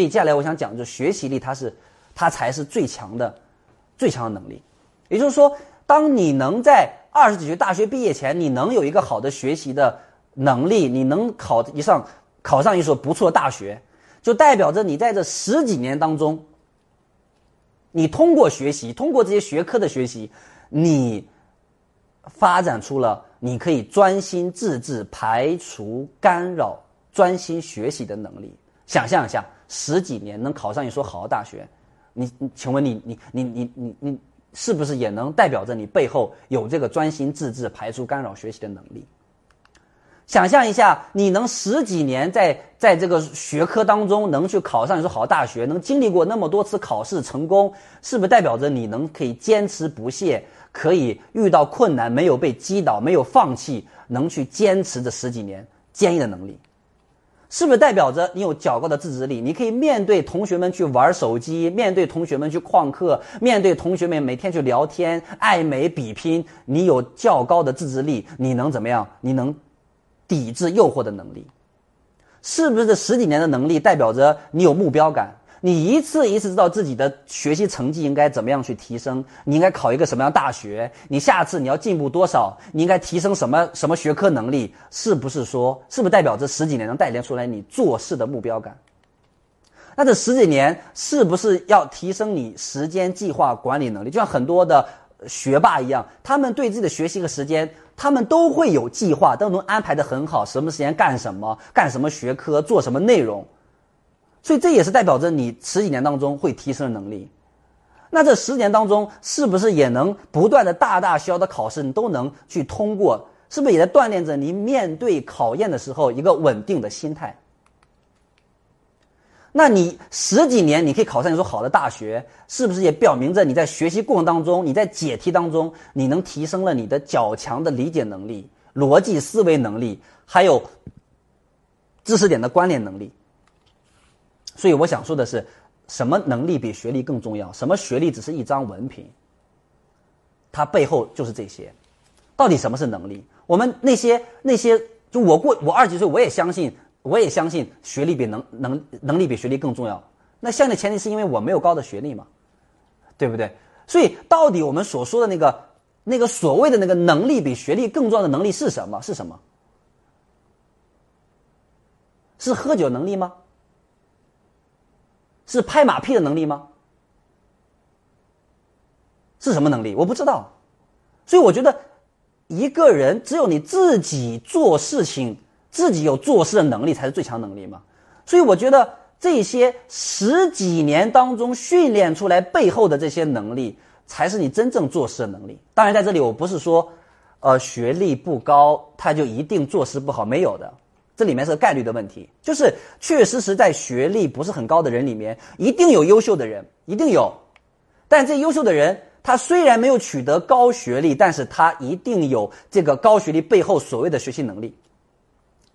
所以接下来我想讲，就学习力，它是，它才是最强的，最强的能力。也就是说，当你能在二十几岁大学毕业前，你能有一个好的学习的能力，你能考一上考上一所不错的大学，就代表着你在这十几年当中，你通过学习，通过这些学科的学习，你发展出了你可以专心致志、排除干扰、专心学习的能力。想象一下，十几年能考上一所好的大学，你你，请问你你你你你你。是不是也能代表着你背后有这个专心致志、排除干扰学习的能力？想象一下，你能十几年在在这个学科当中能去考上一所好大学，能经历过那么多次考试成功，是不是代表着你能可以坚持不懈，可以遇到困难没有被击倒、没有放弃，能去坚持这十几年坚毅的能力？是不是代表着你有较高的自制力？你可以面对同学们去玩手机，面对同学们去旷课，面对同学们每天去聊天、爱美比拼，你有较高的自制力，你能怎么样？你能抵制诱惑的能力？是不是这十几年的能力代表着你有目标感？你一次一次知道自己的学习成绩应该怎么样去提升，你应该考一个什么样大学？你下次你要进步多少？你应该提升什么什么学科能力？是不是说，是不是代表这十几年能带领出来你做事的目标感？那这十几年是不是要提升你时间计划管理能力？就像很多的学霸一样，他们对自己的学习和时间，他们都会有计划，都能安排的很好，什么时间干什么，干什么学科，做什么内容。所以这也是代表着你十几年当中会提升的能力。那这十年当中，是不是也能不断的大大小小的考试你都能去通过？是不是也在锻炼着你面对考验的时候一个稳定的心态？那你十几年你可以考上一所好的大学，是不是也表明着你在学习过程当中，你在解题当中，你能提升了你的较强的理解能力、逻辑思维能力，还有知识点的关联能力？所以我想说的是，什么能力比学历更重要？什么学历只是一张文凭？它背后就是这些。到底什么是能力？我们那些那些，就我过我二十几岁，我也相信，我也相信学历比能能能力比学历更重要。那相的前提是因为我没有高的学历嘛，对不对？所以到底我们所说的那个那个所谓的那个能力比学历更重要的能力是什么？是什么？是喝酒能力吗？是拍马屁的能力吗？是什么能力？我不知道。所以我觉得，一个人只有你自己做事情，自己有做事的能力，才是最强能力嘛。所以我觉得这些十几年当中训练出来背后的这些能力，才是你真正做事的能力。当然，在这里我不是说，呃，学历不高他就一定做事不好，没有的。这里面是个概率的问题，就是确确实实在学历不是很高的人里面，一定有优秀的人，一定有。但这优秀的人，他虽然没有取得高学历，但是他一定有这个高学历背后所谓的学习能力。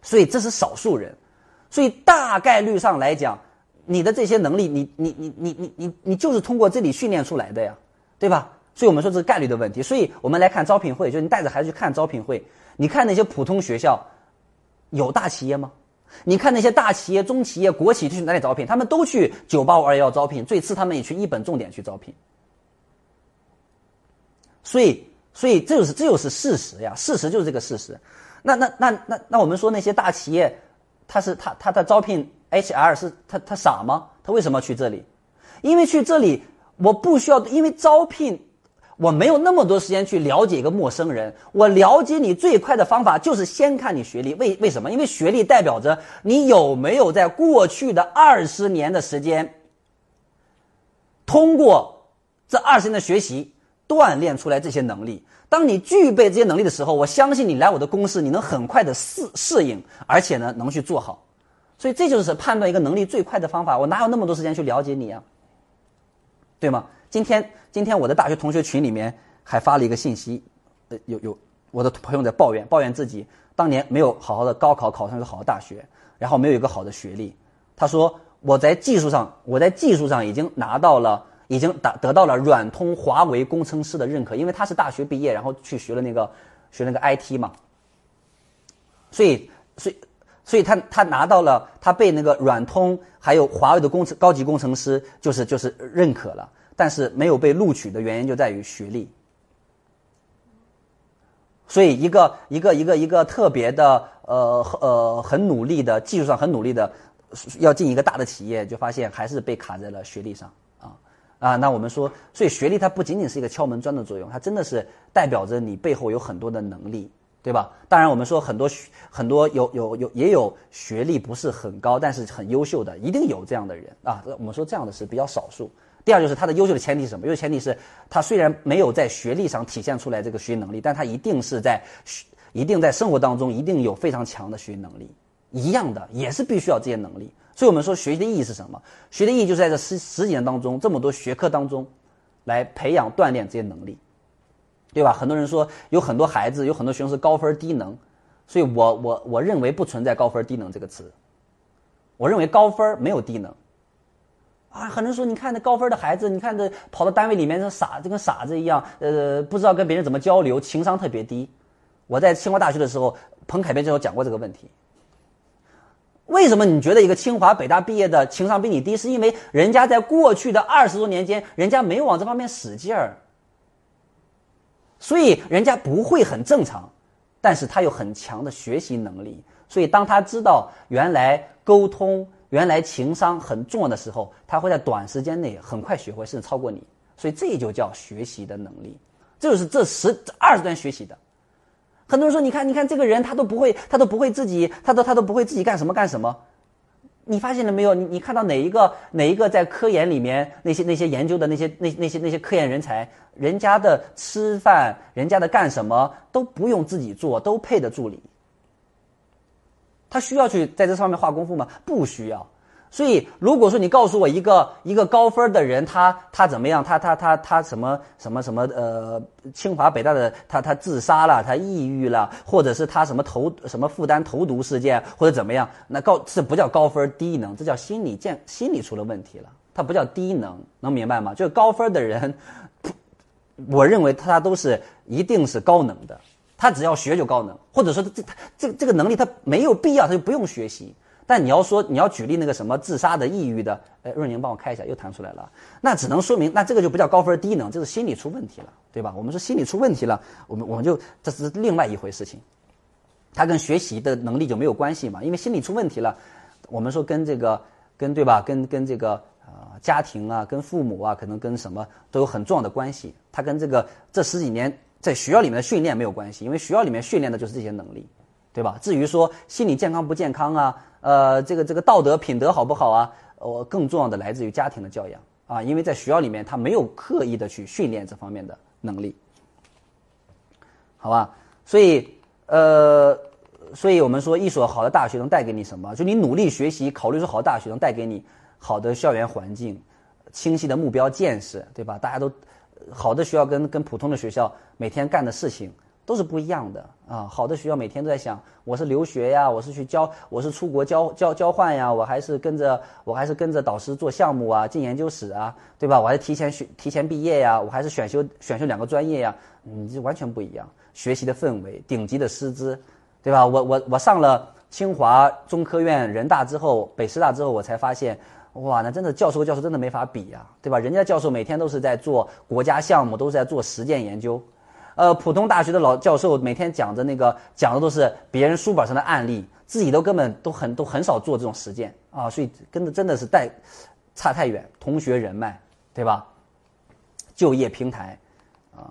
所以这是少数人，所以大概率上来讲，你的这些能力，你你你你你你你就是通过这里训练出来的呀，对吧？所以我们说这是概率的问题。所以我们来看招聘会，就是你带着孩子去看招聘会，你看那些普通学校。有大企业吗？你看那些大企业、中企业、国企去哪里招聘？他们都去九八五二幺招聘，最次他们也去一本重点去招聘。所以，所以这就是这就是事实呀，事实就是这个事实。那那那那那我们说那些大企业，他是他他他招聘 HR 是他他傻吗？他为什么去这里？因为去这里我不需要，因为招聘。我没有那么多时间去了解一个陌生人。我了解你最快的方法就是先看你学历。为为什么？因为学历代表着你有没有在过去的二十年的时间，通过这二十年的学习锻炼出来这些能力。当你具备这些能力的时候，我相信你来我的公司，你能很快的适适应，而且呢能去做好。所以这就是判断一个能力最快的方法。我哪有那么多时间去了解你啊？对吗？今天，今天我的大学同学群里面还发了一个信息，呃，有有我的朋友在抱怨，抱怨自己当年没有好好的高考考上一个好的大学，然后没有一个好的学历。他说我在技术上，我在技术上已经拿到了，已经达得到了软通华为工程师的认可，因为他是大学毕业，然后去学了那个学那个 IT 嘛。所以，所以，所以他他拿到了，他被那个软通还有华为的工程高级工程师就是就是认可了，但是没有被录取的原因就在于学历。所以一个一个一个一个特别的呃呃很努力的技术上很努力的要进一个大的企业，就发现还是被卡在了学历上啊啊！那我们说，所以学历它不仅仅是一个敲门砖的作用，它真的是代表着你背后有很多的能力。对吧？当然，我们说很多很多有有有也有学历不是很高，但是很优秀的，一定有这样的人啊。我们说这样的是比较少数。第二就是他的优秀的前提是什么？优秀前提是他虽然没有在学历上体现出来这个学习能力，但他一定是在一定在生活当中一定有非常强的学习能力。一样的也是必须要这些能力。所以我们说学习的意义是什么？学的意义就是在这十十几年当中，这么多学科当中，来培养锻炼这些能力。对吧？很多人说有很多孩子，有很多学生是高分低能，所以我我我认为不存在高分低能这个词。我认为高分没有低能。啊，很多人说你看那高分的孩子，你看这跑到单位里面这傻，就跟傻子一样，呃，不知道跟别人怎么交流，情商特别低。我在清华大学的时候，彭凯边就有讲过这个问题。为什么你觉得一个清华北大毕业的情商比你低？是因为人家在过去的二十多年间，人家没往这方面使劲儿。所以人家不会很正常，但是他有很强的学习能力。所以当他知道原来沟通、原来情商很重要的时候，他会在短时间内很快学会，甚至超过你。所以这就叫学习的能力，这就是这十二十段学习的。很多人说，你看，你看这个人，他都不会，他都不会自己，他都他都不会自己干什么干什么。你发现了没有？你你看到哪一个哪一个在科研里面那些那些研究的那些那那些那些科研人才，人家的吃饭，人家的干什么都不用自己做，都配的助理。他需要去在这上面花功夫吗？不需要。所以，如果说你告诉我一个一个高分的人，他他怎么样？他他他他什么什么什么？呃，清华北大的他他自杀了，他抑郁了，或者是他什么投什么负担投毒事件，或者怎么样？那高这不叫高分低能，这叫心理健心理出了问题了。他不叫低能，能明白吗？就是高分的人，我认为他都是一定是高能的。他只要学就高能，或者说这他这这个能力他没有必要，他就不用学习。但你要说你要举例那个什么自杀的、抑郁的，哎，润宁帮我开一下，又弹出来了。那只能说明，那这个就不叫高分低能，这是心理出问题了，对吧？我们说心理出问题了，我们我们就这是另外一回事情，它跟学习的能力就没有关系嘛。因为心理出问题了，我们说跟这个跟对吧？跟跟这个啊家庭啊，跟父母啊，可能跟什么都有很重要的关系。它跟这个这十几年在学校里面的训练没有关系，因为学校里面训练的就是这些能力，对吧？至于说心理健康不健康啊？呃，这个这个道德品德好不好啊？我更重要的来自于家庭的教养啊，因为在学校里面他没有刻意的去训练这方面的能力，好吧？所以呃，所以我们说一所好的大学能带给你什么？就你努力学习，考虑出好的大学能带给你好的校园环境、清晰的目标见识，对吧？大家都好的学校跟跟普通的学校每天干的事情。都是不一样的啊！好的学校每天都在想，我是留学呀，我是去交，我是出国交交交换呀，我还是跟着我还是跟着导师做项目啊，进研究室啊，对吧？我还是提前学提前毕业呀，我还是选修选修两个专业呀，嗯，这完全不一样。学习的氛围，顶级的师资，对吧？我我我上了清华、中科院、人大之后，北师大之后，我才发现，哇，那真的教授和教授真的没法比呀，对吧？人家教授每天都是在做国家项目，都是在做实践研究。呃，普通大学的老教授每天讲的那个讲的都是别人书本上的案例，自己都根本都很都很少做这种实践啊，所以跟的真的是带差太远。同学人脉，对吧？就业平台啊，